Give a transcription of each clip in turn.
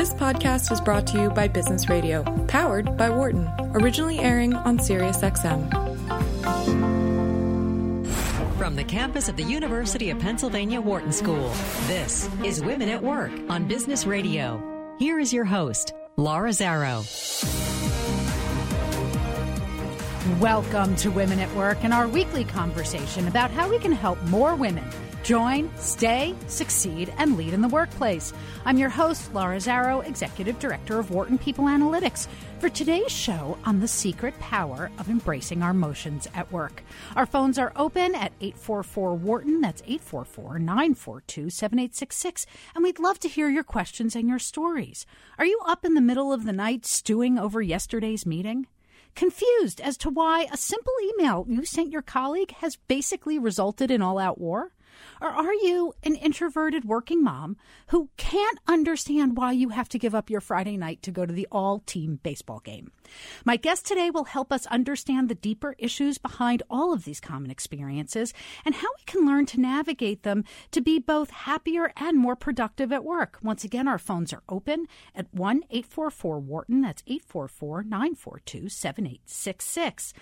This podcast is brought to you by Business Radio, powered by Wharton, originally airing on SiriusXM. From the campus of the University of Pennsylvania Wharton School, this is Women at Work on Business Radio. Here is your host, Laura Zarrow. Welcome to Women at Work and our weekly conversation about how we can help more women join, stay, succeed, and lead in the workplace. I'm your host, Laura Zarrow, Executive Director of Wharton People Analytics, for today's show on the secret power of embracing our emotions at work. Our phones are open at 844 Wharton, that's 844 942 7866, and we'd love to hear your questions and your stories. Are you up in the middle of the night stewing over yesterday's meeting? Confused as to why a simple email you sent your colleague has basically resulted in all out war? Or are you an introverted working mom who can't understand why you have to give up your Friday night to go to the all team baseball game? My guest today will help us understand the deeper issues behind all of these common experiences and how we can learn to navigate them to be both happier and more productive at work. Once again, our phones are open at 1 844 Wharton. That's 844 942 7866.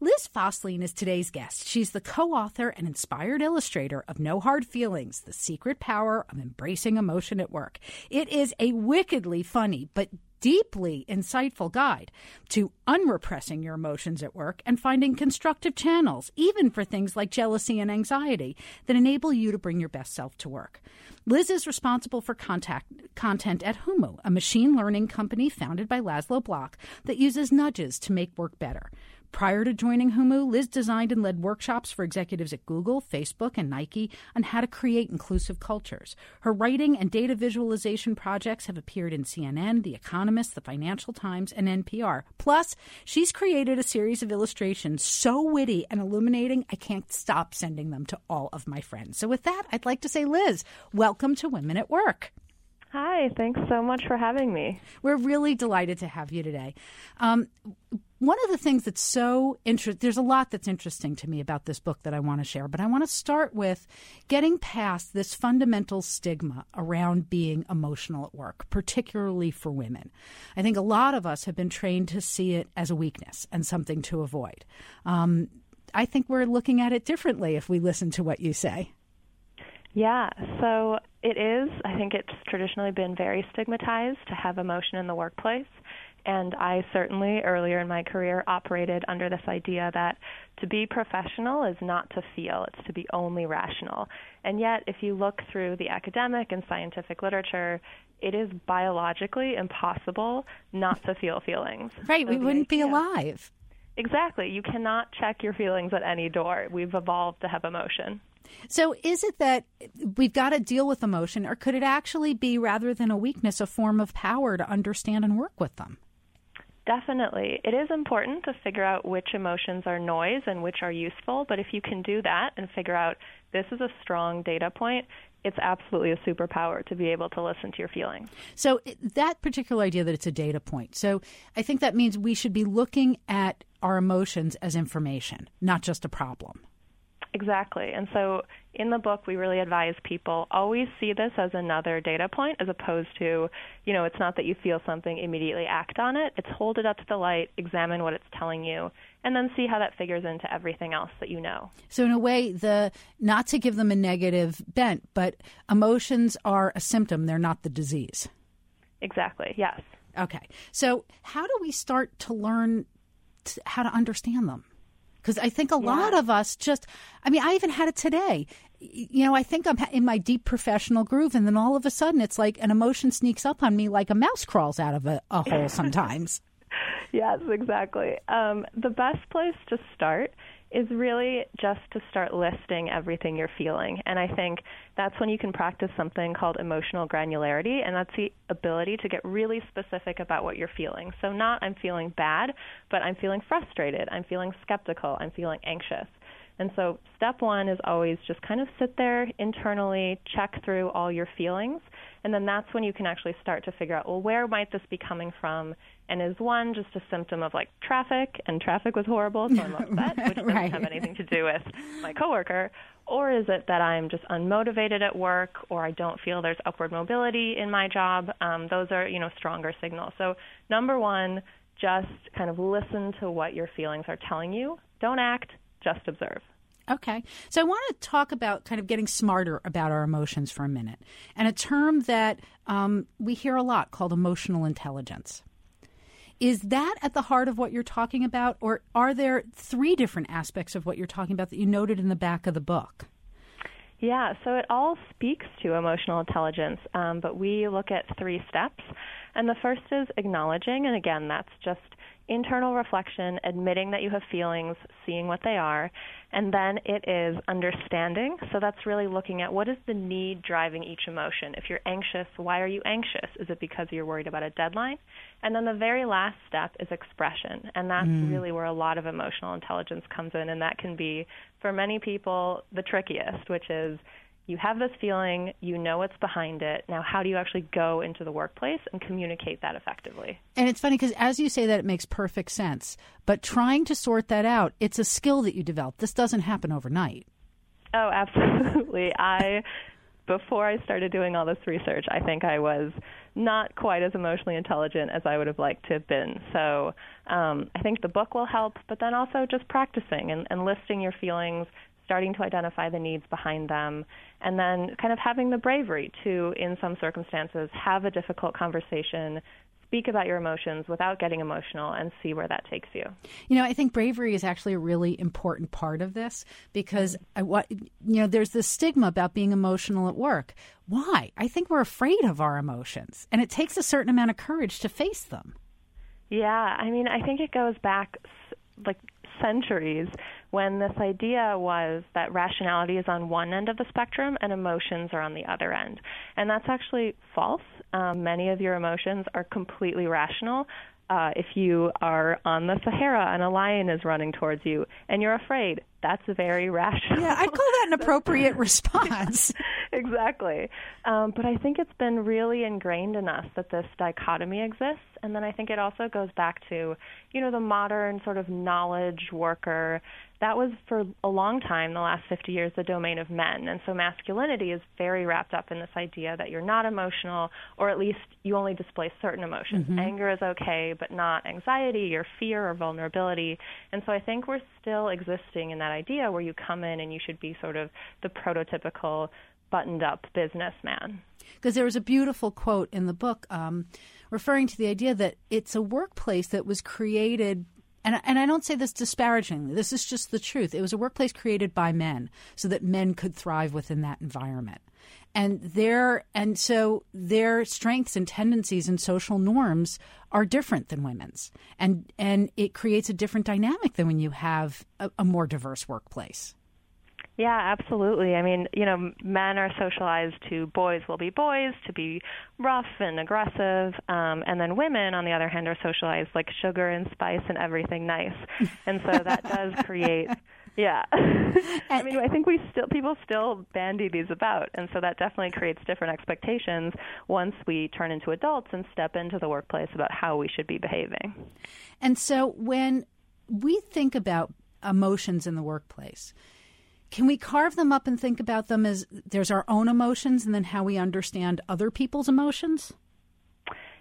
Liz Fosslien is today's guest. She's the co author and inspired illustrator of No Hard Feelings The Secret Power of Embracing Emotion at Work. It is a wickedly funny but deeply insightful guide to unrepressing your emotions at work and finding constructive channels, even for things like jealousy and anxiety, that enable you to bring your best self to work. Liz is responsible for contact, content at Humu, a machine learning company founded by Laszlo Bock that uses nudges to make work better. Prior to joining Humu, Liz designed and led workshops for executives at Google, Facebook, and Nike on how to create inclusive cultures. Her writing and data visualization projects have appeared in CNN, The Economist, The Financial Times, and NPR. Plus, she's created a series of illustrations so witty and illuminating, I can't stop sending them to all of my friends. So, with that, I'd like to say, Liz, welcome to Women at Work. Hi, thanks so much for having me. We're really delighted to have you today. Um, one of the things that's so interesting, there's a lot that's interesting to me about this book that I want to share, but I want to start with getting past this fundamental stigma around being emotional at work, particularly for women. I think a lot of us have been trained to see it as a weakness and something to avoid. Um, I think we're looking at it differently if we listen to what you say. Yeah, so it is. I think it's traditionally been very stigmatized to have emotion in the workplace. And I certainly, earlier in my career, operated under this idea that to be professional is not to feel, it's to be only rational. And yet, if you look through the academic and scientific literature, it is biologically impossible not to feel feelings. Right, so we wouldn't idea, be alive. Exactly. You cannot check your feelings at any door. We've evolved to have emotion. So, is it that we've got to deal with emotion, or could it actually be, rather than a weakness, a form of power to understand and work with them? Definitely. It is important to figure out which emotions are noise and which are useful, but if you can do that and figure out this is a strong data point, it's absolutely a superpower to be able to listen to your feelings. So, that particular idea that it's a data point. So, I think that means we should be looking at our emotions as information, not just a problem. Exactly. And so in the book, we really advise people always see this as another data point as opposed to, you know, it's not that you feel something, immediately act on it. It's hold it up to the light, examine what it's telling you, and then see how that figures into everything else that you know. So, in a way, the not to give them a negative bent, but emotions are a symptom, they're not the disease. Exactly, yes. Okay. So, how do we start to learn to, how to understand them? Because I think a yeah. lot of us just, I mean, I even had it today. You know, I think I'm in my deep professional groove, and then all of a sudden it's like an emotion sneaks up on me like a mouse crawls out of a, a hole sometimes. yes, exactly. Um, the best place to start is really just to start listing everything you're feeling. And I think that's when you can practice something called emotional granularity, and that's the ability to get really specific about what you're feeling. So, not I'm feeling bad, but I'm feeling frustrated, I'm feeling skeptical, I'm feeling anxious. And so, step one is always just kind of sit there internally, check through all your feelings, and then that's when you can actually start to figure out, well, where might this be coming from? And is one just a symptom of like traffic, and traffic was horrible, so I'm upset, which doesn't right. have anything to do with my coworker? Or is it that I'm just unmotivated at work, or I don't feel there's upward mobility in my job? Um, those are, you know, stronger signals. So, number one, just kind of listen to what your feelings are telling you. Don't act, just observe. Okay. So I want to talk about kind of getting smarter about our emotions for a minute. And a term that um, we hear a lot called emotional intelligence. Is that at the heart of what you're talking about, or are there three different aspects of what you're talking about that you noted in the back of the book? Yeah, so it all speaks to emotional intelligence, um, but we look at three steps. And the first is acknowledging, and again, that's just internal reflection, admitting that you have feelings, seeing what they are, and then it is understanding. So that's really looking at what is the need driving each emotion. If you're anxious, why are you anxious? Is it because you're worried about a deadline? And then the very last step is expression, and that's mm. really where a lot of emotional intelligence comes in, and that can be for many people the trickiest, which is you have this feeling, you know what's behind it. Now, how do you actually go into the workplace and communicate that effectively? And it's funny because as you say that, it makes perfect sense. But trying to sort that out, it's a skill that you develop. This doesn't happen overnight. Oh, absolutely. I, before I started doing all this research, I think I was not quite as emotionally intelligent as I would have liked to have been. So um, I think the book will help, but then also just practicing and, and listing your feelings, starting to identify the needs behind them, and then kind of having the bravery to, in some circumstances, have a difficult conversation, speak about your emotions without getting emotional, and see where that takes you. You know, I think bravery is actually a really important part of this because I, what you know, there's this stigma about being emotional at work. Why? I think we're afraid of our emotions, and it takes a certain amount of courage to face them. Yeah, I mean, I think it goes back like centuries when this idea was that rationality is on one end of the spectrum and emotions are on the other end. And that's actually false. Um, many of your emotions are completely rational. Uh, if you are on the Sahara and a lion is running towards you and you're afraid, that's very rational. Yeah, I'd call that an appropriate response. exactly. Um, but I think it's been really ingrained in us that this dichotomy exists. And then I think it also goes back to, you know, the modern sort of knowledge worker that was for a long time, the last 50 years, the domain of men. And so masculinity is very wrapped up in this idea that you're not emotional, or at least you only display certain emotions. Mm-hmm. Anger is okay, but not anxiety or fear or vulnerability. And so I think we're still existing in that idea where you come in and you should be sort of the prototypical buttoned up businessman. Because there was a beautiful quote in the book um, referring to the idea that it's a workplace that was created and and I don't say this disparagingly. This is just the truth. It was a workplace created by men so that men could thrive within that environment. And their and so their strengths and tendencies and social norms are different than women's. And and it creates a different dynamic than when you have a, a more diverse workplace. Yeah, absolutely. I mean, you know, men are socialized to boys will be boys, to be rough and aggressive, um, and then women, on the other hand, are socialized like sugar and spice and everything nice. And so that does create, yeah. I mean, I think we still people still bandy these about, and so that definitely creates different expectations once we turn into adults and step into the workplace about how we should be behaving. And so when we think about emotions in the workplace can we carve them up and think about them as there's our own emotions and then how we understand other people's emotions?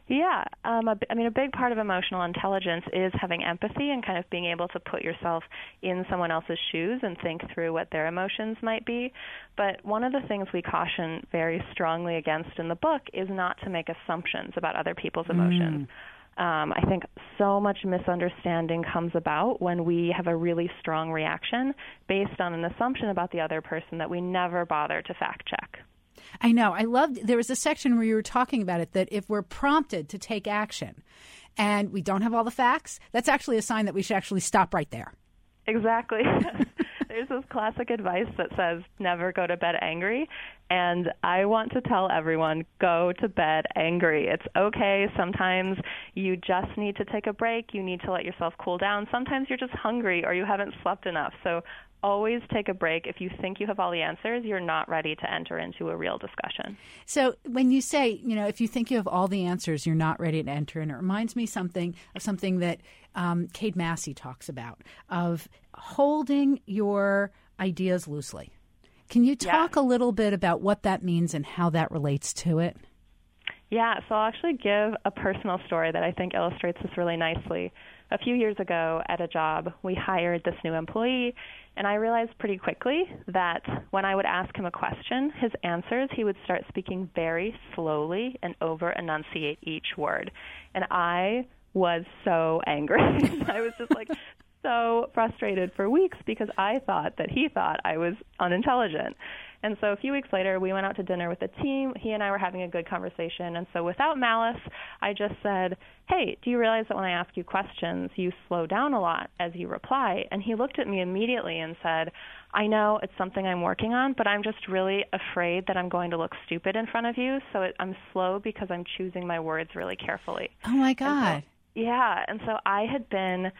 Yeah, um, a, I mean, a big part of emotional intelligence is having empathy and kind of being able to put yourself in someone else's shoes and think through what their emotions might be. But one of the things we caution very strongly against in the book is not to make assumptions about other people's emotions. Mm um, I think so much misunderstanding comes about when we have a really strong reaction based on an assumption about the other person that we never bother to fact check. I know. I loved there was a section where you were talking about it that if we're prompted to take action and we don't have all the facts, that's actually a sign that we should actually stop right there. Exactly. There's this classic advice that says never go to bed angry. And I want to tell everyone go to bed angry. It's okay. Sometimes you just need to take a break. You need to let yourself cool down. Sometimes you're just hungry or you haven't slept enough. So always take a break. If you think you have all the answers, you're not ready to enter into a real discussion. So when you say, you know, if you think you have all the answers, you're not ready to enter, and it reminds me something of something that um, Cade Massey talks about of holding your ideas loosely. Can you talk a little bit about what that means and how that relates to it? Yeah, so I'll actually give a personal story that I think illustrates this really nicely. A few years ago at a job, we hired this new employee, and I realized pretty quickly that when I would ask him a question, his answers, he would start speaking very slowly and over enunciate each word. And I was so angry. I was just like so frustrated for weeks because I thought that he thought I was unintelligent. And so a few weeks later, we went out to dinner with the team. He and I were having a good conversation. And so without malice, I just said, Hey, do you realize that when I ask you questions, you slow down a lot as you reply? And he looked at me immediately and said, I know it's something I'm working on, but I'm just really afraid that I'm going to look stupid in front of you. So it, I'm slow because I'm choosing my words really carefully. Oh my God. And so, yeah. And so I had been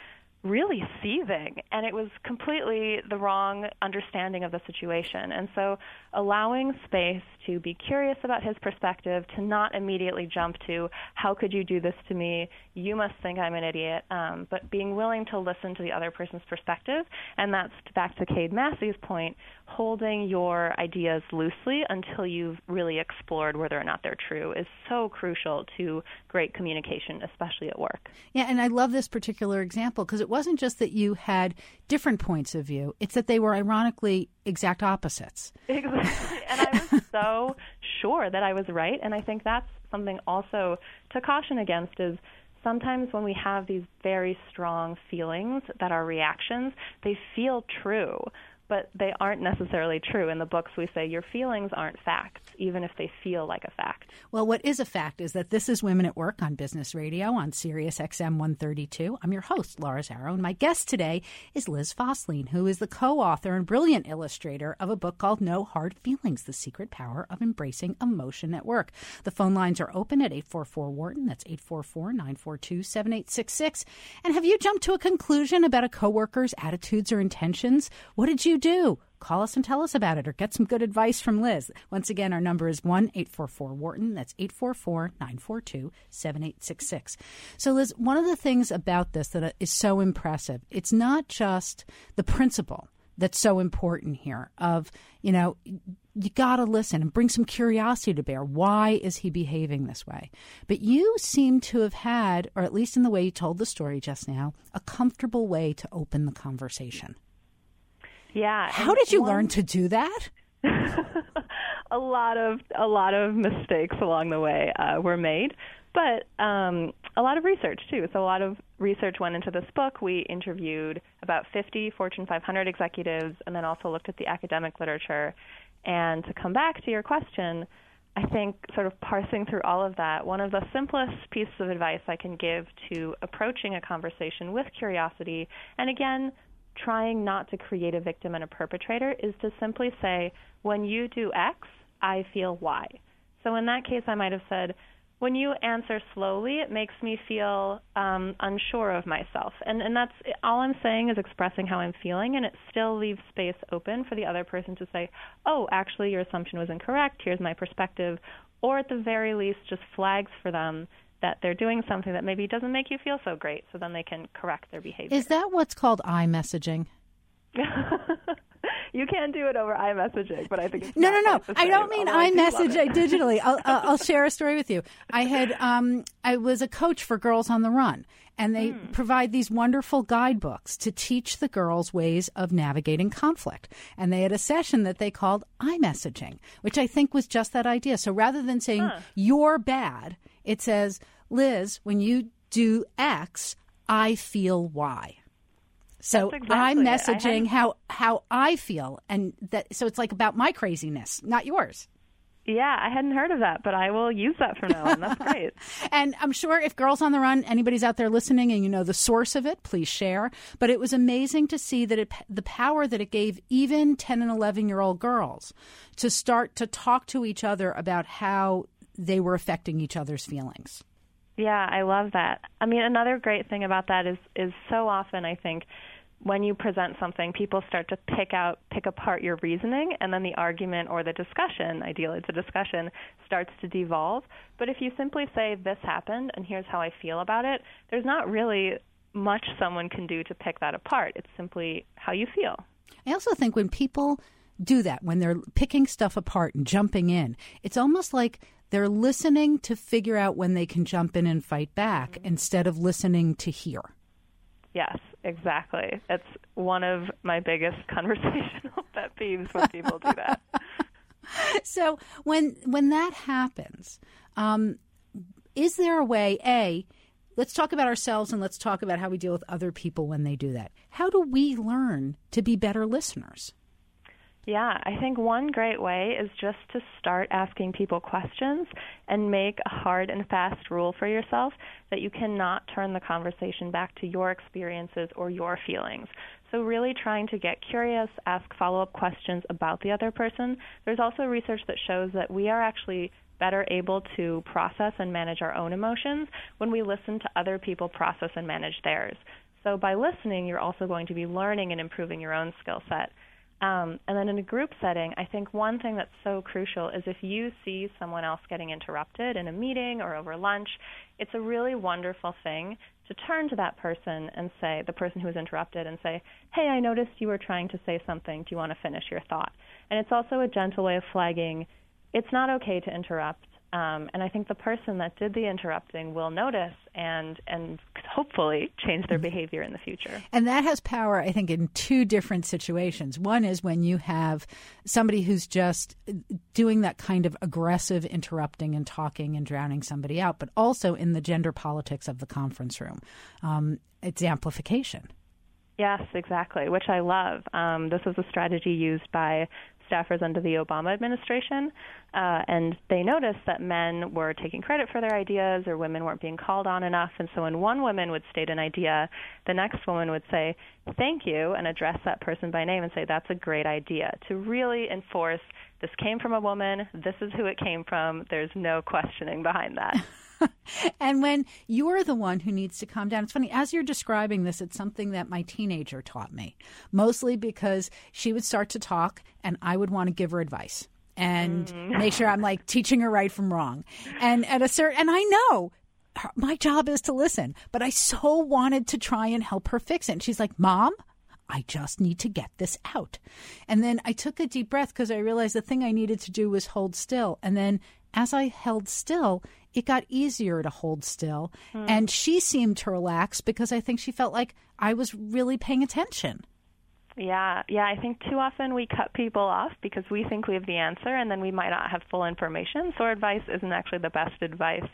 really seething and it was completely the wrong understanding of the situation. And so allowing space to be curious about his perspective to not immediately jump to how could you do this to me? You must think i'm an idiot um, but being willing to listen to the other person's perspective. And that's back to cade massey's point holding your ideas loosely until you've really explored whether or not they're true is so crucial to great communication especially at work. Yeah and i love this particular example because it wasn't just that you had different points of view, it's that they were ironically exact opposites. Exactly. And I was so sure that I was right. And I think that's something also to caution against is sometimes when we have these very strong feelings that are reactions, they feel true but they aren't necessarily true. In the books, we say your feelings aren't facts, even if they feel like a fact. Well, what is a fact is that this is Women at Work on Business Radio on Sirius XM 132. I'm your host, Laura Zarrow, and my guest today is Liz Fosslien, who is the co author and brilliant illustrator of a book called No Hard Feelings The Secret Power of Embracing Emotion at Work. The phone lines are open at 844 Wharton. That's 844 942 7866. And have you jumped to a conclusion about a coworker's attitudes or intentions? What did you do? Call us and tell us about it or get some good advice from Liz. Once again, our number is 1 844 Wharton. That's 844 942 7866. So, Liz, one of the things about this that is so impressive, it's not just the principle that's so important here of, you know, you got to listen and bring some curiosity to bear. Why is he behaving this way? But you seem to have had, or at least in the way you told the story just now, a comfortable way to open the conversation. Yeah. How did you one, learn to do that? a lot of a lot of mistakes along the way uh, were made, but um, a lot of research too. So a lot of research went into this book. We interviewed about 50 Fortune 500 executives, and then also looked at the academic literature. And to come back to your question, I think sort of parsing through all of that, one of the simplest pieces of advice I can give to approaching a conversation with curiosity, and again, trying not to create a victim and a perpetrator is to simply say, when you do X, I feel Y. So in that case, I might have said, when you answer slowly, it makes me feel um, unsure of myself. And, and that's all I'm saying is expressing how I'm feeling, and it still leaves space open for the other person to say, oh, actually, your assumption was incorrect. Here's my perspective. Or at the very least, just flags for them that they're doing something that maybe doesn't make you feel so great, so then they can correct their behavior. Is that what's called iMessaging? you can't do it over iMessaging, but I think it's no, no, no. I don't mean iMessage I digitally. I'll, I'll share a story with you. I had um, I was a coach for Girls on the Run, and they mm. provide these wonderful guidebooks to teach the girls ways of navigating conflict. And they had a session that they called iMessaging, which I think was just that idea. So rather than saying huh. you're bad, it says Liz, when you do X, I feel Y. So exactly I'm messaging how how I feel, and that so it's like about my craziness, not yours. Yeah, I hadn't heard of that, but I will use that from now on. That's great. and I'm sure if Girls on the Run, anybody's out there listening and you know the source of it, please share. But it was amazing to see that it, the power that it gave even 10 and 11 year old girls to start to talk to each other about how they were affecting each other's feelings. Yeah, I love that. I mean, another great thing about that is is so often I think when you present something, people start to pick out, pick apart your reasoning, and then the argument or the discussion, ideally it's a discussion, starts to devolve. But if you simply say, This happened, and here's how I feel about it, there's not really much someone can do to pick that apart. It's simply how you feel. I also think when people do that, when they're picking stuff apart and jumping in, it's almost like they're listening to figure out when they can jump in and fight back mm-hmm. instead of listening to hear. Yes, exactly. It's one of my biggest conversational pet peeves when people do that. so when when that happens, um, is there a way? A, let's talk about ourselves and let's talk about how we deal with other people when they do that. How do we learn to be better listeners? Yeah, I think one great way is just to start asking people questions and make a hard and fast rule for yourself that you cannot turn the conversation back to your experiences or your feelings. So, really trying to get curious, ask follow up questions about the other person. There's also research that shows that we are actually better able to process and manage our own emotions when we listen to other people process and manage theirs. So, by listening, you're also going to be learning and improving your own skill set. Um, and then in a group setting, I think one thing that's so crucial is if you see someone else getting interrupted in a meeting or over lunch, it's a really wonderful thing to turn to that person and say, the person who was interrupted, and say, hey, I noticed you were trying to say something. Do you want to finish your thought? And it's also a gentle way of flagging it's not okay to interrupt. Um, and I think the person that did the interrupting will notice and and hopefully change their behavior in the future. And that has power, I think, in two different situations. One is when you have somebody who's just doing that kind of aggressive interrupting and talking and drowning somebody out, but also in the gender politics of the conference room. Um, it's amplification. Yes, exactly, which I love. Um, this is a strategy used by staffers under the Obama administration, uh, and they noticed that men were taking credit for their ideas or women weren't being called on enough. And so when one woman would state an idea, the next woman would say, Thank you, and address that person by name and say, That's a great idea, to really enforce this came from a woman, this is who it came from, there's no questioning behind that. and when you're the one who needs to calm down, it's funny, as you're describing this, it's something that my teenager taught me, mostly because she would start to talk and I would want to give her advice and mm. make sure I'm like teaching her right from wrong. And at a certain, and I know my job is to listen, but I so wanted to try and help her fix it. And she's like, Mom, I just need to get this out. And then I took a deep breath because I realized the thing I needed to do was hold still. And then as I held still, it got easier to hold still. Mm. And she seemed to relax because I think she felt like I was really paying attention. Yeah, yeah. I think too often we cut people off because we think we have the answer and then we might not have full information. So our advice isn't actually the best advice.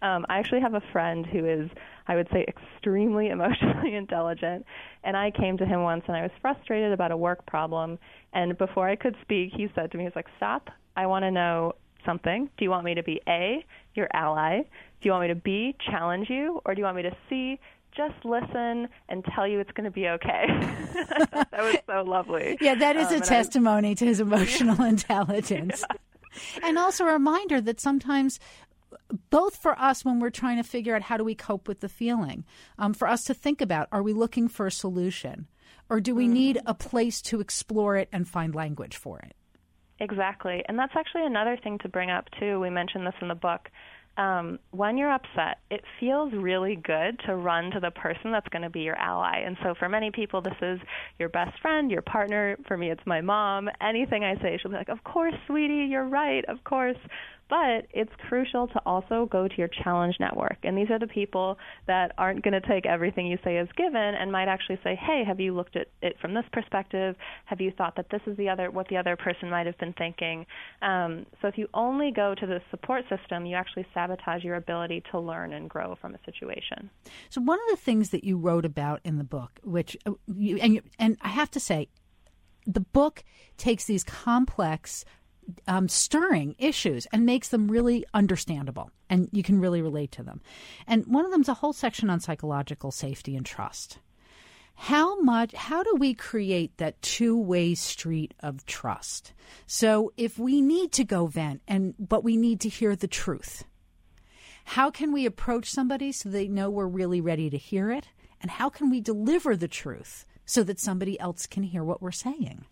Um, I actually have a friend who is, I would say, extremely emotionally intelligent. And I came to him once and I was frustrated about a work problem. And before I could speak, he said to me, he's like, Stop. I want to know something. Do you want me to be A, your ally? Do you want me to B, challenge you? Or do you want me to C, just listen and tell you it's going to be okay. that was so lovely. Yeah, that is um, a testimony I, to his emotional yeah. intelligence. Yeah. And also a reminder that sometimes both for us when we're trying to figure out how do we cope with the feeling, um, for us to think about are we looking for a solution or do we mm. need a place to explore it and find language for it? Exactly. And that's actually another thing to bring up, too. We mentioned this in the book. Um, when you're upset, it feels really good to run to the person that's going to be your ally. And so for many people, this is your best friend, your partner. For me, it's my mom. Anything I say, she'll be like, Of course, sweetie, you're right, of course. But it's crucial to also go to your challenge network. And these are the people that aren't going to take everything you say as given and might actually say, hey, have you looked at it from this perspective? Have you thought that this is the other, what the other person might have been thinking? Um, so if you only go to the support system, you actually sabotage your ability to learn and grow from a situation. So one of the things that you wrote about in the book, which uh, you, and, you, and I have to say, the book takes these complex um, stirring issues and makes them really understandable and you can really relate to them. And one of them is a whole section on psychological safety and trust. How much, how do we create that two way street of trust? So if we need to go vent and, but we need to hear the truth, how can we approach somebody so they know we're really ready to hear it? And how can we deliver the truth so that somebody else can hear what we're saying?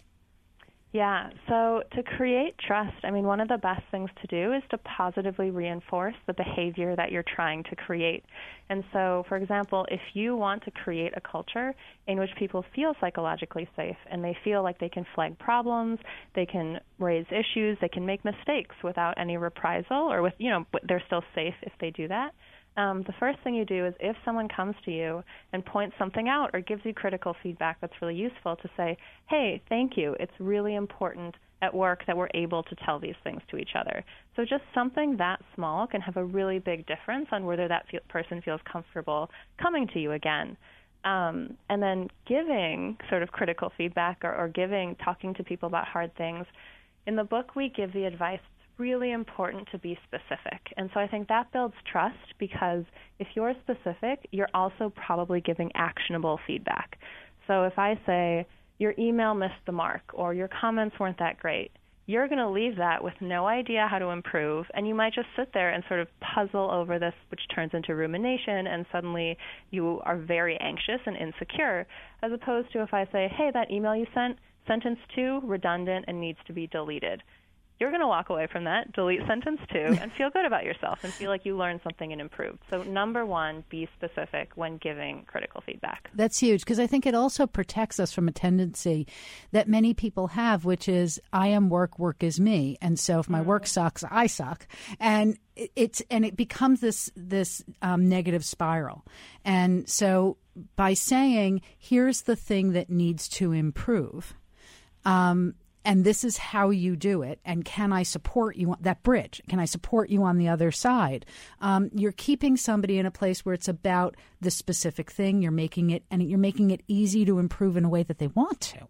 Yeah, so to create trust, I mean, one of the best things to do is to positively reinforce the behavior that you're trying to create. And so, for example, if you want to create a culture in which people feel psychologically safe and they feel like they can flag problems, they can raise issues, they can make mistakes without any reprisal or with, you know, they're still safe if they do that um, the first thing you do is if someone comes to you and points something out or gives you critical feedback that's really useful, to say, hey, thank you. It's really important at work that we're able to tell these things to each other. So just something that small can have a really big difference on whether that fe- person feels comfortable coming to you again. Um, and then giving sort of critical feedback or, or giving, talking to people about hard things. In the book, we give the advice really important to be specific. And so I think that builds trust because if you're specific, you're also probably giving actionable feedback. So if I say, your email missed the mark or your comments weren't that great, you're going to leave that with no idea how to improve, and you might just sit there and sort of puzzle over this, which turns into rumination, and suddenly you are very anxious and insecure, as opposed to if I say, hey, that email you sent, sentence two, redundant and needs to be deleted you're going to walk away from that, delete sentence two, and feel good about yourself and feel like you learned something and improved. So, number one, be specific when giving critical feedback. That's huge because I think it also protects us from a tendency that many people have, which is I am work, work is me. And so if my mm-hmm. work sucks, I suck. And it's and it becomes this this um, negative spiral. And so by saying here's the thing that needs to improve, um, and this is how you do it and can i support you on that bridge? Can i support you on the other side? Um, you're keeping somebody in a place where it's about the specific thing. You're making it and you're making it easy to improve in a way that they want to.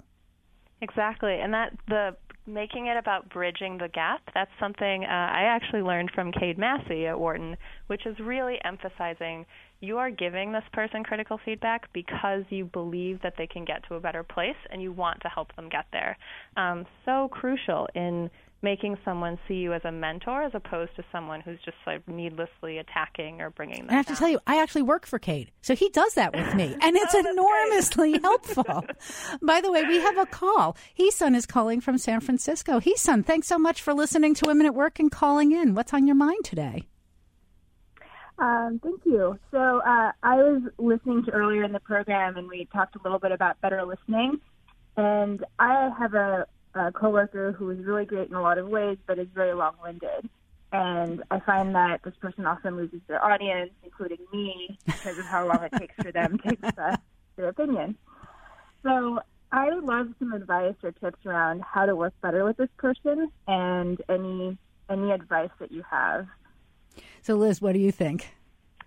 Exactly. And that the making it about bridging the gap that's something uh, i actually learned from cade massey at wharton which is really emphasizing you are giving this person critical feedback because you believe that they can get to a better place and you want to help them get there. Um, so crucial in making someone see you as a mentor as opposed to someone who's just like needlessly attacking or bringing them. I have down. to tell you, I actually work for Cade, so he does that with me, and it's oh, enormously helpful. By the way, we have a call. He-sun is calling from San Francisco. He-sun, thanks so much for listening to Women at Work and calling in. What's on your mind today? Um, thank you. So uh, I was listening to earlier in the program, and we talked a little bit about better listening. And I have a, a coworker who is really great in a lot of ways, but is very long-winded. And I find that this person often loses their audience, including me, because of how long it takes for them to express their opinion. So I would love some advice or tips around how to work better with this person, and any any advice that you have. So, Liz, what do you think?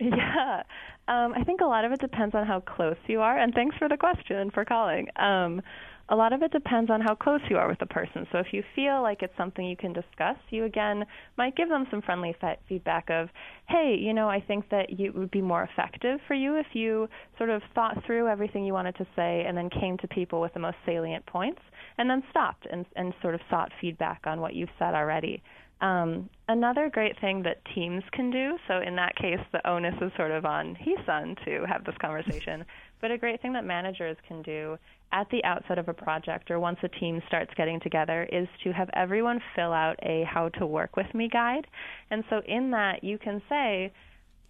Yeah, um, I think a lot of it depends on how close you are. And thanks for the question for calling. Um, a lot of it depends on how close you are with the person. So if you feel like it's something you can discuss, you again might give them some friendly feedback of, hey, you know, I think that you, it would be more effective for you if you sort of thought through everything you wanted to say and then came to people with the most salient points and then stopped and, and sort of sought feedback on what you've said already. Um, another great thing that teams can do, so in that case, the onus is sort of on He-sun to have this conversation, but a great thing that managers can do at the outset of a project or once a team starts getting together is to have everyone fill out a how to work with me guide. And so in that, you can say,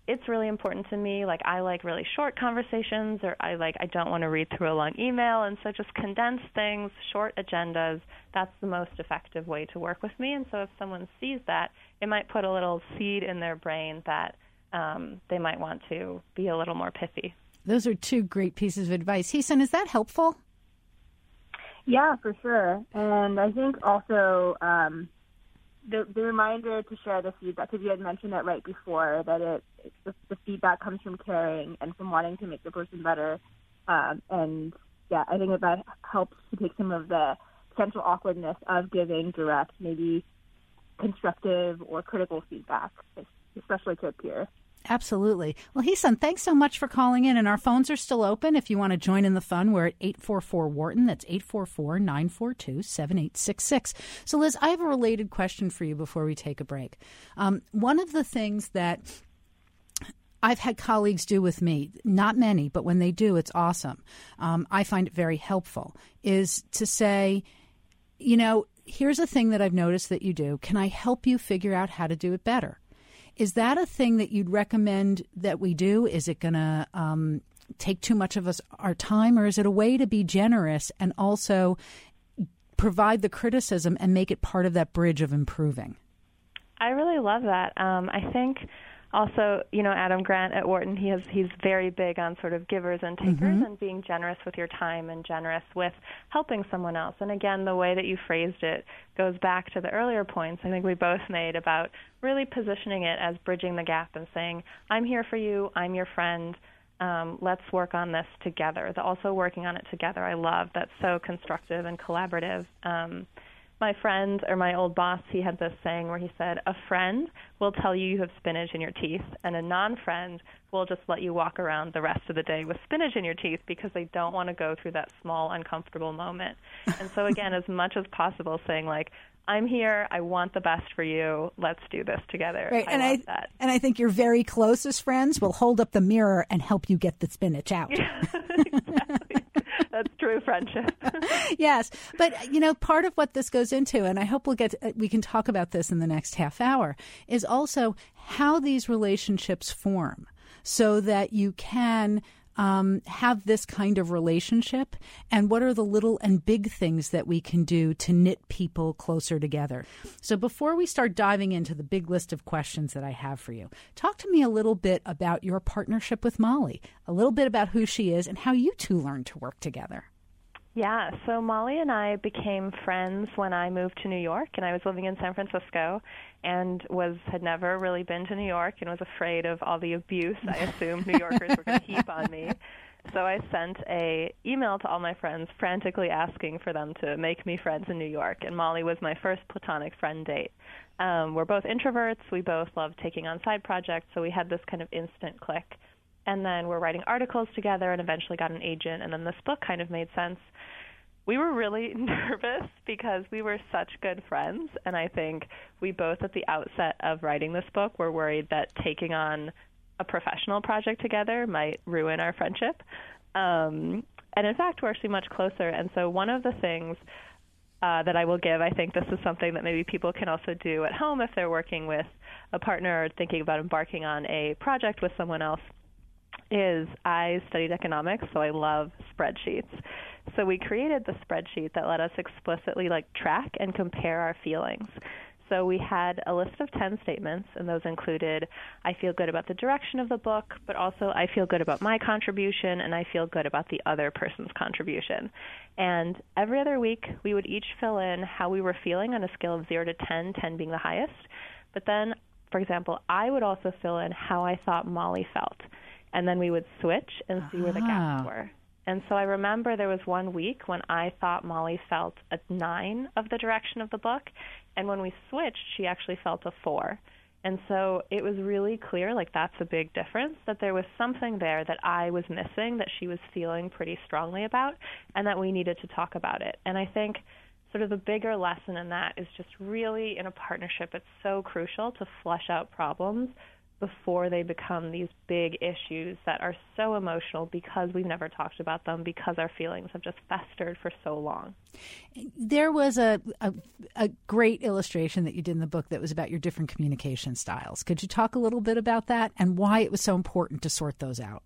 it's really important to me. Like I like really short conversations, or I like I don't want to read through a long email, and so just condense things, short agendas. That's the most effective way to work with me. And so if someone sees that, it might put a little seed in their brain that um, they might want to be a little more pithy. Those are two great pieces of advice. He-sun, is that helpful? Yeah, for sure. And I think also um, the, the reminder to share the feedback because you had mentioned it right before that it, the, the, feedback comes from caring and from wanting to make the person better. Um, and yeah i think that that helps to take some of the potential awkwardness of giving direct maybe constructive or critical feedback especially to a peer Absolutely. Well, He-sun, thanks so much for calling in. And our phones are still open. If you want to join in the fun, we're at 844 Wharton. That's 844 942 7866. So, Liz, I have a related question for you before we take a break. Um, one of the things that I've had colleagues do with me, not many, but when they do, it's awesome. Um, I find it very helpful, is to say, you know, here's a thing that I've noticed that you do. Can I help you figure out how to do it better? Is that a thing that you'd recommend that we do? Is it going to um, take too much of us our time, or is it a way to be generous and also provide the criticism and make it part of that bridge of improving? I really love that. Um, I think also, you know, Adam Grant at Wharton, he has he's very big on sort of givers and takers mm-hmm. and being generous with your time and generous with helping someone else. And again, the way that you phrased it goes back to the earlier points I think we both made about really positioning it as bridging the gap and saying, "I'm here for you. I'm your friend." Um, let's work on this together. The also working on it together, I love. That's so constructive and collaborative. Um, my friend or my old boss, he had this saying where he said, A friend will tell you you have spinach in your teeth, and a non friend will just let you walk around the rest of the day with spinach in your teeth because they don't want to go through that small, uncomfortable moment. And so, again, as much as possible, saying, like, I'm here. I want the best for you. Let's do this together. Right. I and I that. and I think your very closest friends will hold up the mirror and help you get the spinach out. Yeah, exactly. That's true friendship. yes, but uh, you know, part of what this goes into, and I hope we'll get uh, we can talk about this in the next half hour, is also how these relationships form, so that you can um, have this kind of relationship? And what are the little and big things that we can do to knit people closer together? So, before we start diving into the big list of questions that I have for you, talk to me a little bit about your partnership with Mollie, a little bit about who she is, and how you two learned to work together. Yeah, so Mollie and I became friends when I moved to New York and I was living in San Francisco and was had never really been to New York and was afraid of all the abuse I assumed New Yorkers were going to heap on me. So I sent a email to all my friends frantically asking for them to make me friends in New York and Mollie was my first platonic friend date. Um, we're both introverts, we both love taking on side projects, so we had this kind of instant click and then we're writing articles together and eventually got an agent and then this book kind of made sense we were really nervous because we were such good friends and i think we both at the outset of writing this book were worried that taking on a professional project together might ruin our friendship um, and in fact we're actually much closer and so one of the things uh, that I will give. I think this is something that maybe people can also do at home if they're working with a partner or thinking about embarking on a project with someone else is I studied economics, so I love spreadsheets. So we created the spreadsheet that let us explicitly like track and compare our feelings. So we had a list of 10 statements, and those included I feel good about the direction of the book, but also I feel good about my contribution, and I feel good about the other person's contribution. And every other week, we would each fill in how we were feeling on a scale of 0 to 10, 10 being the highest. But then, for example, I would also fill in how I thought Mollie felt and then we would switch and see where the gaps ah. were. And so I remember there was one week when I thought Mollie felt a nine of the direction of the book, and when we switched, she actually felt a four. And so it was really clear, like that's a big difference, that there was something there that I was missing that she was feeling pretty strongly about, and that we needed to talk about it. And I think sort of the bigger lesson in that is just really in a partnership, it's so crucial to flesh out problems before they become these big issues that are so emotional because we've never talked about them because our feelings have just festered for so long. There was a, a, a great illustration that you did in the book that was about your different communication styles. Could you talk a little bit about that and why it was so important to sort those out?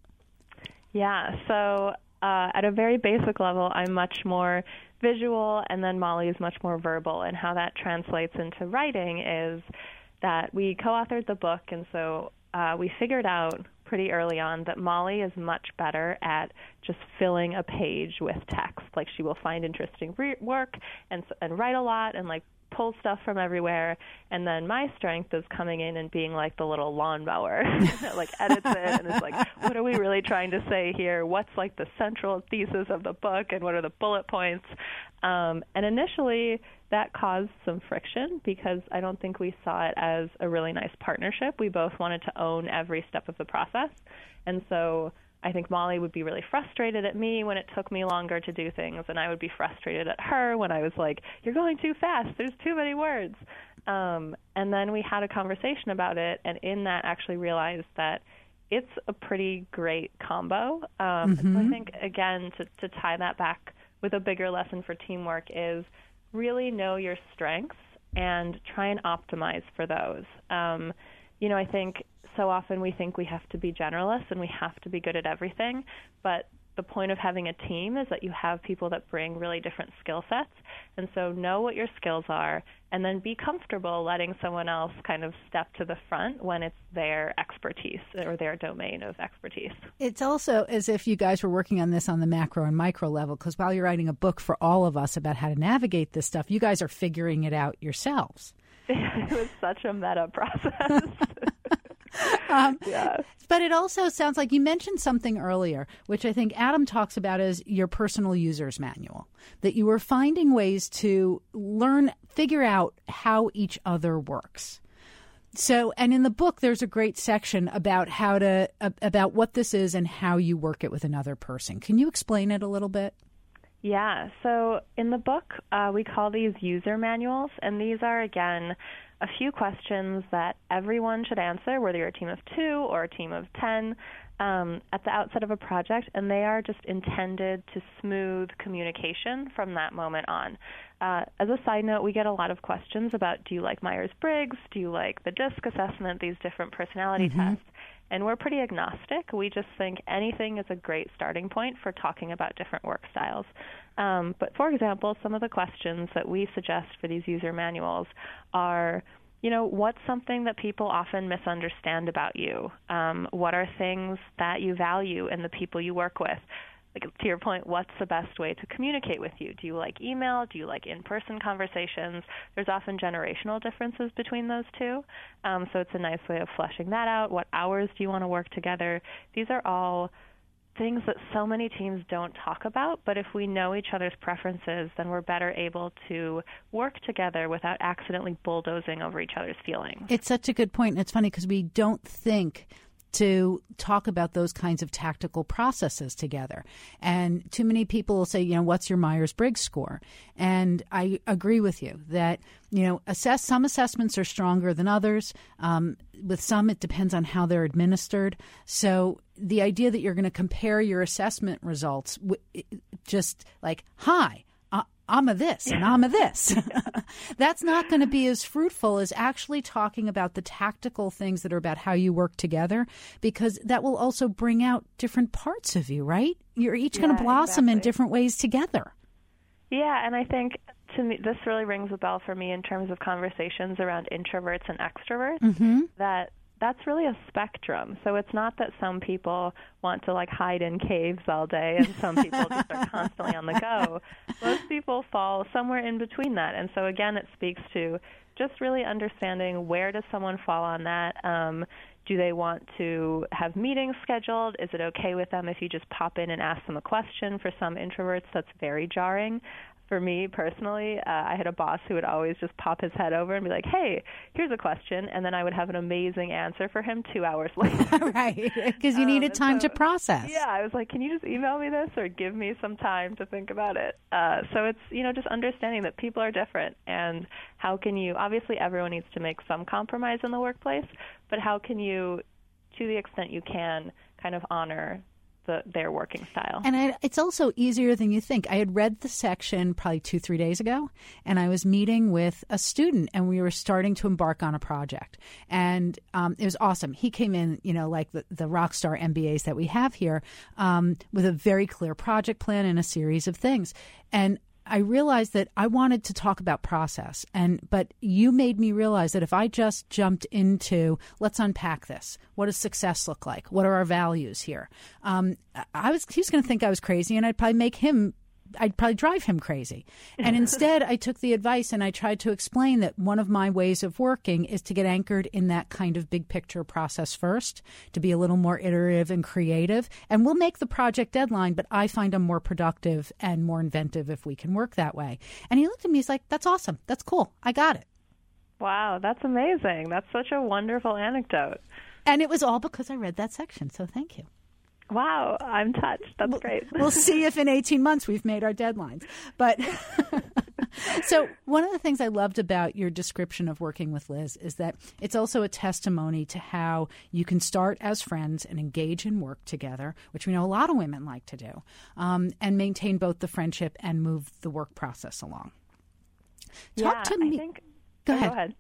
Yeah, so uh, at a very basic level, I'm much more visual, and then Mollie is much more verbal, and how that translates into writing is that we co-authored the book, and so uh, we figured out pretty early on that Mollie is much better at just filling a page with text. Like she will find interesting re- work and and write a lot and like pull stuff from everywhere. And then my strength is coming in and being like the little lawnmower that like edits it and is like, what are we really trying to say here? What's like the central thesis of the book and what are the bullet points? Um, and initially, that caused some friction because I don't think we saw it as a really nice partnership. We both wanted to own every step of the process. And so I think Mollie would be really frustrated at me when it took me longer to do things, and I would be frustrated at her when I was like, "You're going too fast. There's too many words." Um, and then we had a conversation about it, and in that, actually realized that it's a pretty great combo. Mm-hmm. Um, So I think again to to tie that back with a bigger lesson for teamwork is really know your strengths and try and optimize for those. Um, you know, I think so often we think we have to be generalists and we have to be good at everything, but the point of having a team is that you have people that bring really different skill sets. And so know what your skills are and then be comfortable letting someone else kind of step to the front when it's their expertise or their domain of expertise. It's also as if you guys were working on this on the macro and micro level because while you're writing a book for all of us about how to navigate this stuff, you guys are figuring it out yourselves. it was such a meta process. Um, yeah. But it also sounds like you mentioned something earlier, which I think Adam talks about as your personal user's manual, that you were finding ways to learn, figure out how each other works. So, and in the book, there's a great section about how to, about what this is and how you work it with another person. Can you explain it a little bit? Yeah, so in the book, uh, we call these user manuals, and these are, again, a few questions that everyone should answer, whether you're a team of two or a team of 10, um, at the outset of a project, and they are just intended to smooth communication from that moment on. Uh, as a side note, we get a lot of questions about do you like Myers Briggs? Do you like the DISC assessment, these different personality tests? And we're pretty agnostic. We just think anything is a great starting point for talking about different work styles. Um, but for example, some of the questions that we suggest for these user manuals are you know, what's something that people often misunderstand about you? Um, what are things that you value in the people you work with? Like to your point, what's the best way to communicate with you? Do you like email? Do you like in-person conversations? There's often generational differences between those two, um, so it's a nice way of fleshing that out. What hours do you want to work together? These are all things that so many teams don't talk about, but if we know each other's preferences, then we're better able to work together without accidentally bulldozing over each other's feelings. It's such a good point. And it's funny because we don't think to talk about those kinds of tactical processes together. And too many people will say, you know, what's your Myers Briggs score? And I agree with you that, you know, assess some assessments are stronger than others. Um, with some, it depends on how they're administered. So the idea that you're going to compare your assessment results, just like, hi, I'm a this and I'm a this. That's not going to be as fruitful as actually talking about the tactical things that are about how you work together, because that will also bring out different parts of you, right? You're each Yeah, going to blossom in different ways together. Yeah, and I think to me this really rings a bell for me in terms of conversations around introverts and extroverts. Mm-hmm. That that's really a spectrum. So it's not that some people want to like hide in caves all day and some people just are constantly on the go. Most people fall somewhere in between that. And so again it speaks to just really understanding where does someone fall on that. Um, do they want to have meetings scheduled? Is it okay with them if you just pop in and ask them a question? For some introverts, that's very jarring. For me personally, uh, I had a boss who would always just pop his head over and be like, "Hey, here's a question," and then I would have an amazing answer for him two hours later. right. Because you Um, needed time so- to process. Yeah, I was like, can you just email me this or give me some time to think about it? Uh, so it's, you know, just understanding that people are different and how can you, obviously, everyone needs to make some compromise in the workplace, but how can you, to the extent you can, kind of honor the, their working style? And I, it's also easier than you think. I had read the section probably two, three days ago, and I was meeting with a student, and we were starting to embark on a project. And um, it was awesome. He came in, you know, like the, the rock star MBAs that we have here, um, with a very clear project plan and a series of things. And I realized that I wanted to talk about process and but you made me realize that if I just jumped into let's unpack this. What does success look like? What are our values here? Um, I was he was going to think I was crazy and I'd probably make him I'd probably drive him crazy. And instead, I took the advice and I tried to explain that one of my ways of working is to get anchored in that kind of big picture process first, to be a little more iterative and creative. And we'll make the project deadline, but I find I'm more productive and more inventive if we can work that way. And he looked at me, he's like, that's awesome. That's cool. I got it. wow, that's amazing. That's such a wonderful anecdote. And it was all because I read that section. So thank you. Wow, I'm touched. That's great. We'll see if in 18 months we've made our deadlines. But so, one of the things I loved about your description of working with Liz is that it's also a testimony to how you can start as friends and engage in work together, which we know a lot of women like to do, um, and maintain both the friendship and move the work process along. Talk yeah, to me. Think, go, oh, ahead. go ahead.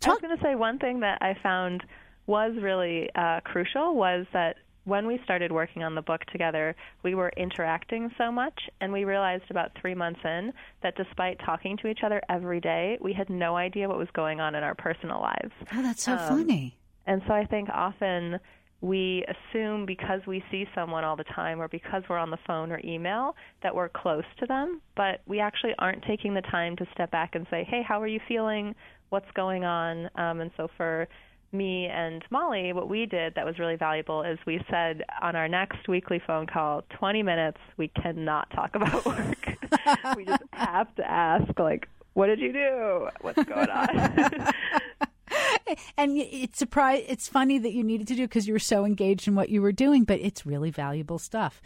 Talk- I was going to say one thing that I found was really uh, crucial was that when we started working on the book together, we were interacting so much, and we realized about three months in that despite talking to each other every day, we had no idea what was going on in our personal lives. Oh, that's so um, funny. And so I think often we assume because we see someone all the time or because we're on the phone or email that we're close to them, but we actually aren't taking the time to step back and say, hey, how are you feeling? What's going on? Um, and so for me and Mollie, what we did that was really valuable is we said on our next weekly phone call, 20 minutes, we cannot talk about work. we just have to ask, like, what did you do? What's going on? and it's surprise it's funny that you needed to do because you were so engaged in what you were doing but it's really valuable stuff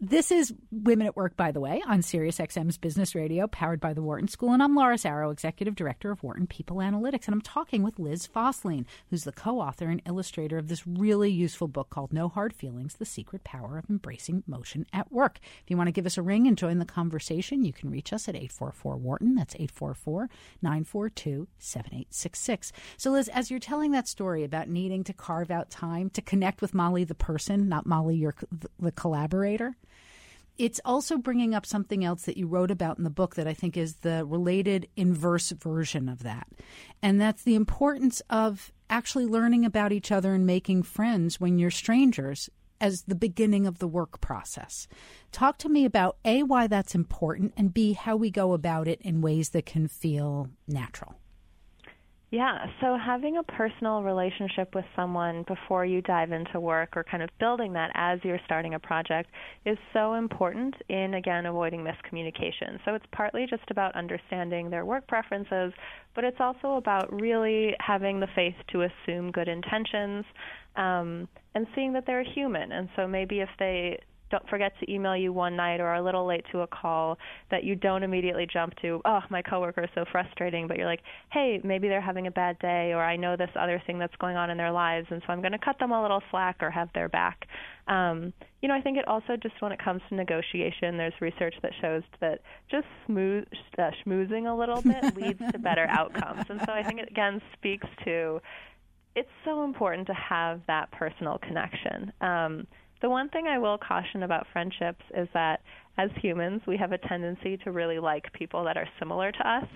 this is Women at Work, by the way, on SiriusXM's Business Radio, powered by the Wharton School. And I'm Laura Zarrow, Executive Director of Wharton People Analytics. And I'm talking with Liz Fosslien, who's the co author and illustrator of this really useful book called No Hard Feelings The Secret Power of Embracing Emotion at Work. If you want to give us a ring and join the conversation, you can reach us at 844 Wharton. That's 844 942 7866. So, Liz, as you're telling that story about needing to carve out time to connect with Mollie the person, not Mollie your, the collaborator, it's also bringing up something else that you wrote about in the book that I think is the related inverse version of that. And that's the importance of actually learning about each other and making friends when you're strangers as the beginning of the work process. Talk to me about A, why that's important, and B, how we go about it in ways that can feel natural. Yeah, so having a personal relationship with someone before you dive into work or kind of building that as you're starting a project is so important in, again, avoiding miscommunication. So it's partly just about understanding their work preferences, but it's also about really having the faith to assume good intentions um, and seeing that they're human. And so maybe if they don't forget to email you one night or are a little late to a call that you don't immediately jump to, oh, my coworker is so frustrating, but you're like, hey, maybe they're having a bad day or I know this other thing that's going on in their lives and so I'm going to cut them a little slack or have their back. Um, you know, I think it also just when it comes to negotiation, there's research that shows that just smooth, uh, schmoozing a little bit leads to better outcomes. And so I think it again speaks to it's so important to have that personal connection. Um, the one thing I will caution about friendships is that as humans, we have a tendency to really like people that are similar to us.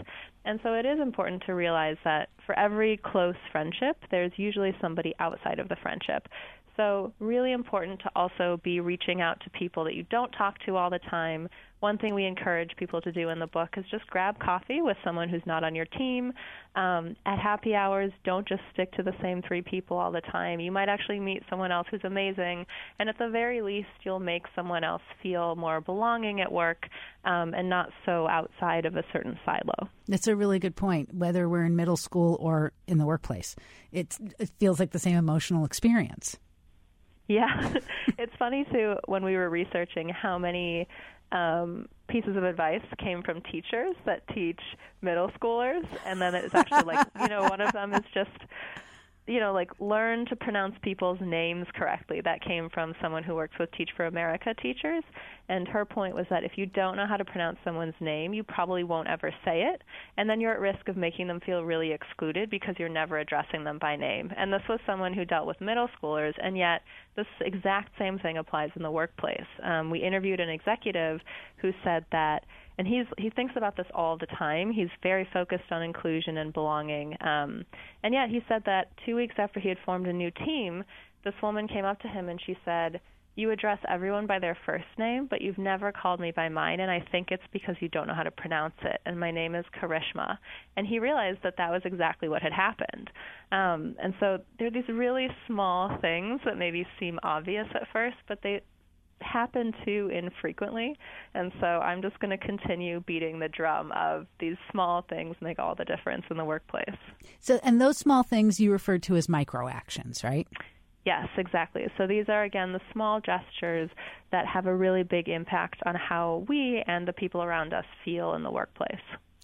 And so it is important to realize that for every close friendship, there's usually somebody outside of the friendship. So, really important to also be reaching out to people that you don't talk to all the time. One thing we encourage people to do in the book is just grab coffee with someone who's not on your team. Um, at happy hours, don't just stick to the same three people all the time. You might actually meet someone else who's amazing, and at the very least, you'll make someone else feel more belonging at work um, and not so outside of a certain silo. That's a really good point. Whether we're in middle school or in the workplace, it feels like the same emotional experience. Yeah, it's funny too when we were researching how many um, pieces of advice came from teachers that teach middle schoolers, and then it's actually like you know one of them is just you know, like learn to pronounce people's names correctly. That came from someone who works with Teach for America teachers. And her point was that if you don't know how to pronounce someone's name, you probably won't ever say it. And then you're at risk of making them feel really excluded because you're never addressing them by name. And this was someone who dealt with middle schoolers, and yet this exact same thing applies in the workplace. Um, we interviewed an executive who said that and he's he thinks about this all the time. He's very focused on inclusion and belonging. Um, and yet he said that two weeks after he had formed a new team, this woman came up to him and she said, "You address everyone by their first name, but you've never called me by mine, and I think it's because you don't know how to pronounce it. And my name is Karishma." And he realized that that was exactly what had happened. Um, and so there are these really small things that maybe seem obvious at first, but they happen too infrequently. And so I'm just going to continue beating the drum of these small things make all the difference in the workplace. So, and those small things you referred to as micro actions, right? Yes, exactly. So these are, again, the small gestures that have a really big impact on how we and the people around us feel in the workplace.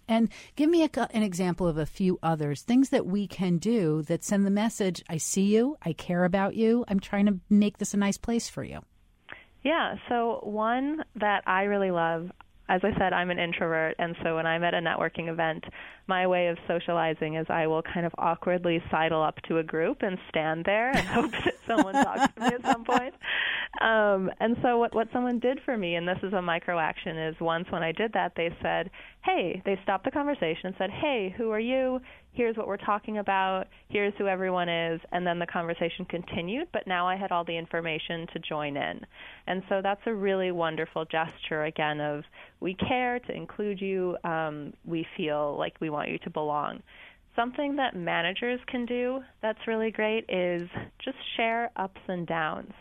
And give me a, an example of a few others, things that we can do that send the message I see you, I care about you, I'm trying to make this a nice place for you. Yeah, so one that I really love, as I said, I'm an introvert, and so when I'm at a networking event, my way of socializing is I will kind of awkwardly sidle up to a group and stand there and hope that someone talks to me at some point. Um, and so what what someone did for me, and this is a micro action, is once when I did that, they said, "Hey," they stopped the conversation and said, "Hey, who are you? Here's what we're talking about. Here's who everyone is." And then the conversation continued, but now I had all the information to join in. And so that's a really wonderful gesture again of we care to include you. Um, we feel like we want you to belong. Something that managers can do that's really great is just share ups and downs.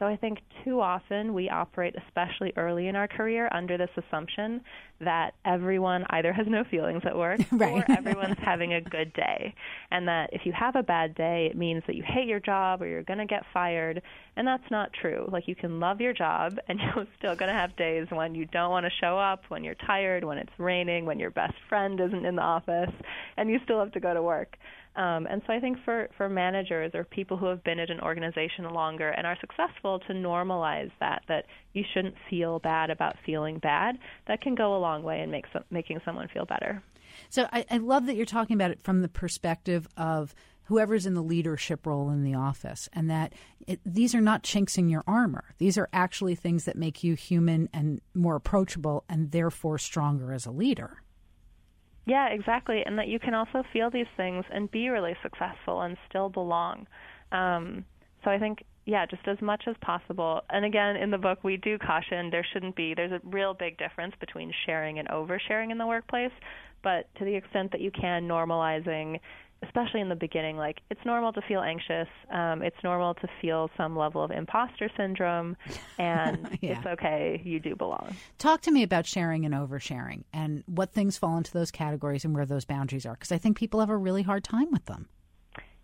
So I think too often we operate, especially early in our career, under this assumption that everyone either has no feelings at work right. or everyone's having a good day. And that if you have a bad day, it means that you hate your job or you're going to get fired. And that's not true. Like you can love your job and you're still going to have days when you don't want to show up, when you're tired, when it's raining, when your best friend isn't in the office, and you still have to go to work. Um, and so I think for, for managers or people who have been at an organization longer and are successful to normalize that, that you shouldn't feel bad about feeling bad, that can go a long way in make some, making someone feel better. So I, I love that you're talking about it from the perspective of whoever's in the leadership role in the office, and that it, these are not chinks in your armor. These are actually things that make you human and more approachable, and therefore stronger as a leader. Yeah, exactly. And that you can also feel these things and be really successful and still belong. Um, so I think, yeah, just as much as possible. And again, in the book, we do caution there shouldn't be, there's a real big difference between sharing and oversharing in the workplace. But to the extent that you can, normalizing especially in the beginning, like it's normal to feel anxious. Um, it's normal to feel some level of imposter syndrome, and yeah. it's okay. You do belong. Talk to me about sharing and oversharing, and what things fall into those categories and where those boundaries are, because I think people have a really hard time with them.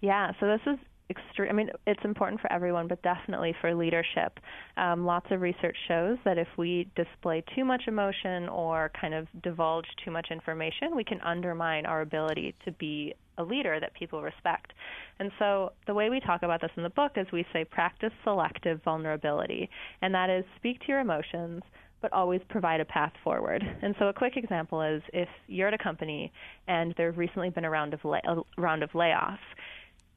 Yeah, so this is extreme. I mean, it's important for everyone, but definitely for leadership. Um, lots of research shows that if we display too much emotion or kind of divulge too much information, we can undermine our ability to be a leader that people respect. And so the way we talk about this in the book is we say practice selective vulnerability, and that is speak to your emotions but always provide a path forward. And so a quick example is if you're at a company and there's recently been a round of lay- a round of layoffs,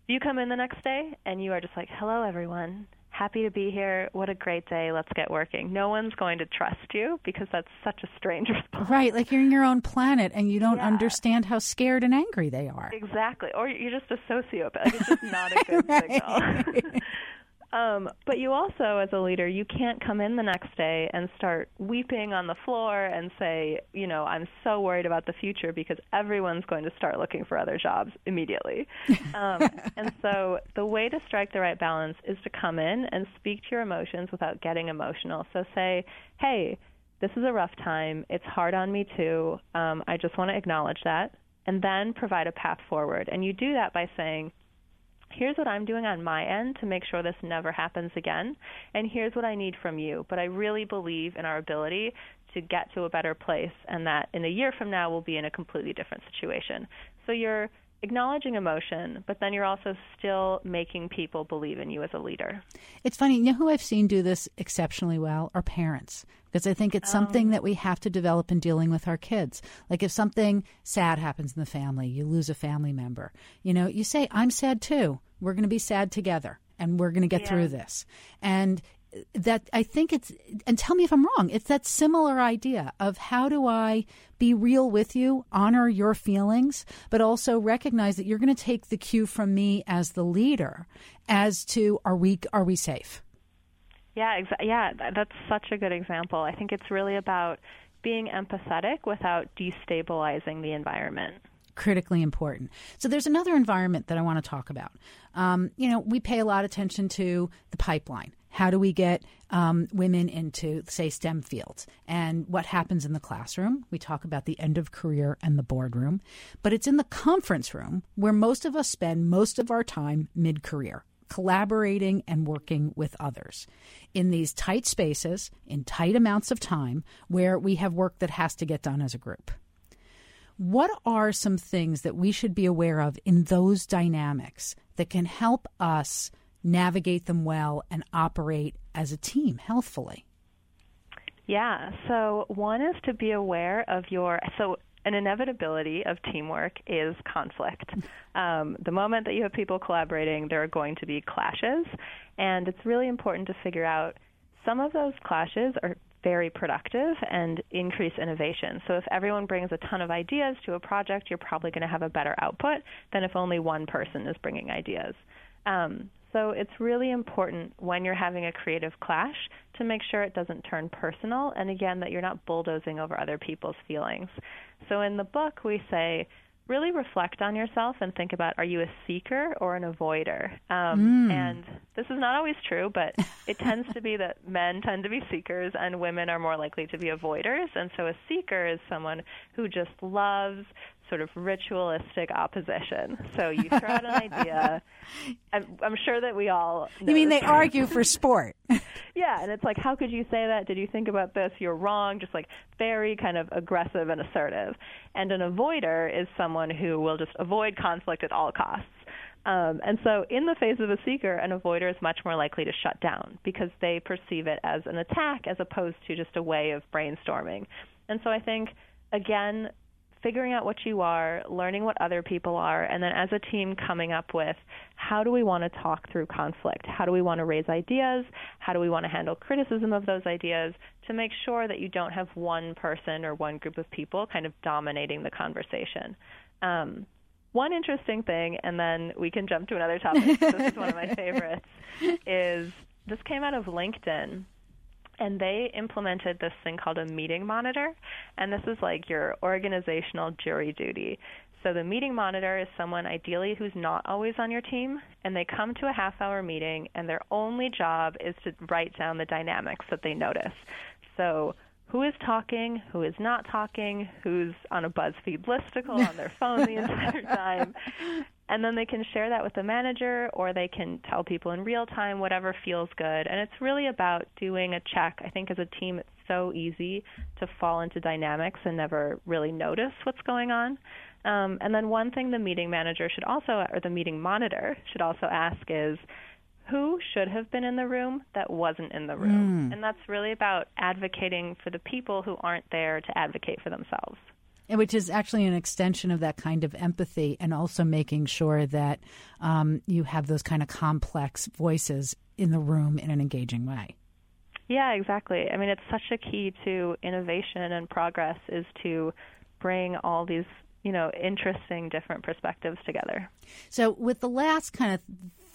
you come in the next day and you are just like, "Hello everyone happy to be here. What a great day. Let's get working. No one's going to trust you because that's such a strange response. Right, like you're in your own planet and you don't yeah. understand how scared and angry they are. Exactly. Or you're just a sociopath. It's just not a good right. signal. Um, but you also, as a leader, you can't come in the next day and start weeping on the floor and say, you know, I'm so worried about the future because everyone's going to start looking for other jobs immediately. Um, and so the way to strike the right balance is to come in and speak to your emotions without getting emotional. So say, hey, this is a rough time. It's hard on me too. Um, I just want to acknowledge that. And then provide a path forward. And you do that by saying, here's what I'm doing on my end to make sure this never happens again, and here's what I need from you. But I really believe in our ability to get to a better place, and that in a year from now, we'll be in a completely different situation. So you're acknowledging emotion, but then you're also still making people believe in you as a leader. It's funny, you know who I've seen do this exceptionally well are parents. Because I think it's something um, that we have to develop in dealing with our kids. Like if something sad happens in the family, you lose a family member, you know, you say, I'm sad too. We're going to be sad together and we're going to get yeah. through this. And that I think it's, and tell me if I'm wrong, it's that similar idea of how do I be real with you, honor your feelings, but also recognize that you're going to take the cue from me as the leader as to are we, are we safe? Yeah, exa- yeah, that's such a good example. I think it's really about being empathetic without destabilizing the environment critically important. So there's another environment that I want to talk about. Um, you know, we pay a lot of attention to the pipeline. How do we get um, women into, say, STEM fields? And what happens in the classroom? We talk about the end of career and the boardroom, but it's in the conference room where most of us spend most of our time mid career collaborating and working with others in these tight spaces, in tight amounts of time, where we have work that has to get done as a group. What are some things that we should be aware of in those dynamics that can help us navigate them well and operate as a team healthfully? Yeah, so one is to be aware of your so an inevitability of teamwork is conflict. Um, the moment that you have people collaborating, there are going to be clashes, and it's really important to figure out some of those clashes are very productive and increase innovation. So if everyone brings a ton of ideas to a project, you're probably going to have a better output than if only one person is bringing ideas. Um, so it's really important when you're having a creative clash to make sure it doesn't turn personal and again that you're not bulldozing over other people's feelings. So in the book we say really reflect on yourself and think about are you a seeker or an avoider? Um, mm. And this is not always true, but it tends to be that men tend to be seekers and women are more likely to be avoiders. And so a seeker is someone who just loves sort of ritualistic opposition. So you throw out an idea. I'm, I'm sure that we all. You mean they argue for sport? yeah, and it's like, how could you say that? Did you think about this? You're wrong. Just like very kind of aggressive and assertive. And an avoider is someone who will just avoid conflict at all costs. Um, and so, in the face of a seeker, an avoider is much more likely to shut down because they perceive it as an attack as opposed to just a way of brainstorming. And so, I think, again, figuring out what you are, learning what other people are, and then as a team coming up with how do we want to talk through conflict? How do we want to raise ideas? How do we want to handle criticism of those ideas to make sure that you don't have one person or one group of people kind of dominating the conversation? Um, one interesting thing, and then we can jump to another topic. this is one of my favorites. Is this came out of LinkedIn, and they implemented this thing called a meeting monitor, and this is like your organizational jury duty. So the meeting monitor is someone ideally who's not always on your team, and they come to a half hour meeting, and their only job is to write down the dynamics that they notice. So who is talking, who is not talking, who's on a BuzzFeed listicle on their phone the entire time. And then they can share that with the manager or they can tell people in real time whatever feels good. And it's really about doing a check. I think as a team, it's so easy to fall into dynamics and never really notice what's going on. Um, and then one thing the meeting manager should also, or the meeting monitor should also ask is, who should have been in the room that wasn't in the room. Mm. And that's really about advocating for the people who aren't there to advocate for themselves. And which is actually an extension of that kind of empathy and also making sure that um, you have those kind of complex voices in the room in an engaging way. Yeah, exactly. I mean, it's such a key to innovation and progress is to bring all these you know interesting different perspectives together so with the last kind of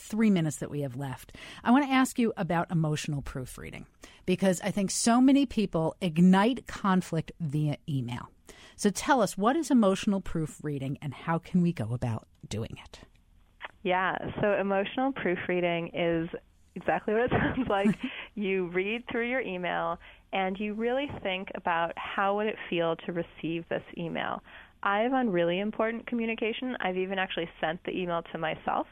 three minutes that we have left, I want to ask you about emotional proofreading because I think so many people ignite conflict via email. So tell us, what is emotional proofreading and how can we go about doing it? Yeah, so emotional proofreading is exactly what it sounds like. you read through your email and you really think about how would it feel to receive this email. I've on really important communication, I've even actually sent the email to myself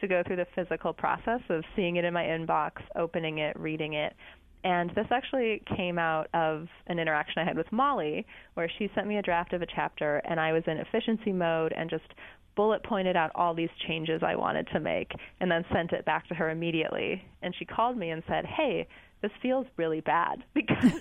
to go through the physical process of seeing it in my inbox, opening it, reading it. And this actually came out of an interaction I had with Mollie, where she sent me a draft of a chapter, and I was in efficiency mode and just bullet pointed out all these changes I wanted to make, and then sent it back to her immediately. And she called me and said, Hey, this feels really bad because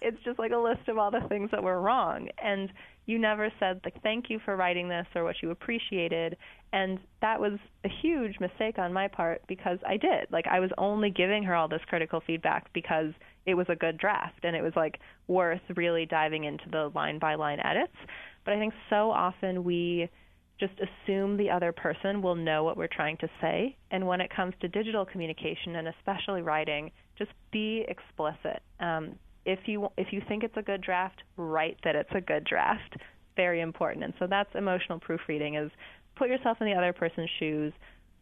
it's just like a list of all the things that were wrong. And you never said like thank you for writing this or what you appreciated. And that was a huge mistake on my part because I did. Like I was only giving her all this critical feedback because it was a good draft and it was like worth really diving into the line by line edits. But I think so often we just assume the other person will know what we're trying to say. And when it comes to digital communication and especially writing just be explicit. Um, if you if you think it's a good draft, write that it's a good draft. Very important. And so that's emotional proofreading is put yourself in the other person's shoes.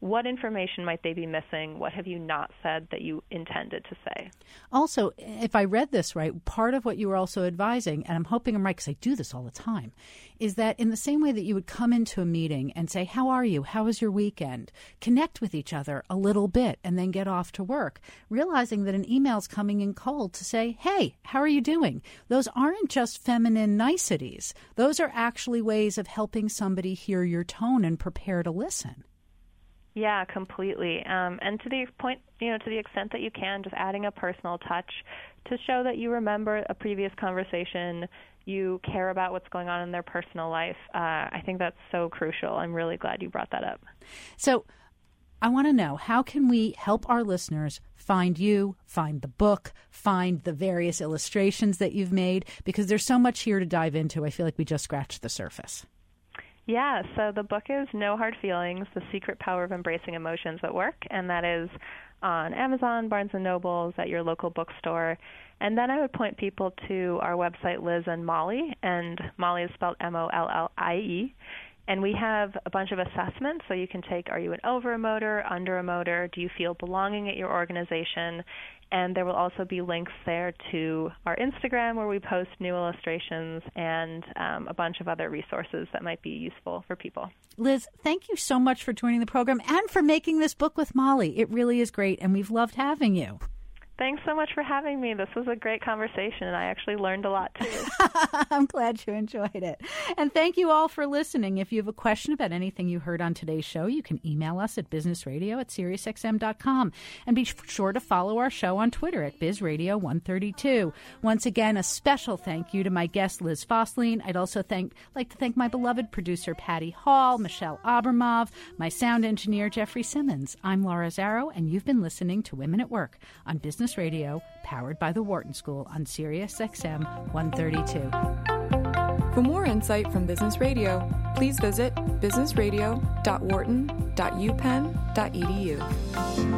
What information might they be missing? What have you not said that you intended to say? Also, if I read this right, part of what you were also advising, and I'm hoping I'm right because I do this all the time, is that in the same way that you would come into a meeting and say, How are you? How was your weekend? Connect with each other a little bit and then get off to work, realizing that an email's coming in cold to say, Hey, how are you doing? Those aren't just feminine niceties, those are actually ways of helping somebody hear your tone and prepare to listen. Yeah, completely. Um, and to the point, you know, to the extent that you can, just adding a personal touch to show that you remember a previous conversation, you care about what's going on in their personal life. Uh, I think that's so crucial. I'm really glad you brought that up. So, I want to know how can we help our listeners find you, find the book, find the various illustrations that you've made because there's so much here to dive into. I feel like we just scratched the surface. Yeah, so the book is No Hard Feelings: The Secret Power of Embracing Emotions at Work, and that is on Amazon, Barnes and Nobles, at your local bookstore. And then I would point people to our website, Liz and Mollie, and Mollie is spelled M O L L I E. And we have a bunch of assessments, so you can take are you an over emoter, under emoter, do you feel belonging at your organization? And there will also be links there to our Instagram where we post new illustrations and um, a bunch of other resources that might be useful for people. Liz, thank you so much for joining the program and for making this book with Mollie. It really is great, and we've loved having you. Thanks so much for having me. This was a great conversation, and I actually learned a lot too. I'm glad you enjoyed it. And thank you all for listening. If you have a question about anything you heard on today's show, you can email us at businessradio at SiriusXM.com. And be sure to follow our show on Twitter at BizRadio132. Once again, a special thank you to my guest, Liz Fosslien. I'd also thank, like to thank my beloved producer, Patty Hall, Michelle Abramov, my sound engineer, Jeffrey Simmons. I'm Laura Zarrow, and you've been listening to Women at Work on Business Business Radio, powered by the Wharton School on Sirius XM 132. For more insight from Business Radio, please visit businessradio.wharton.upenn.edu.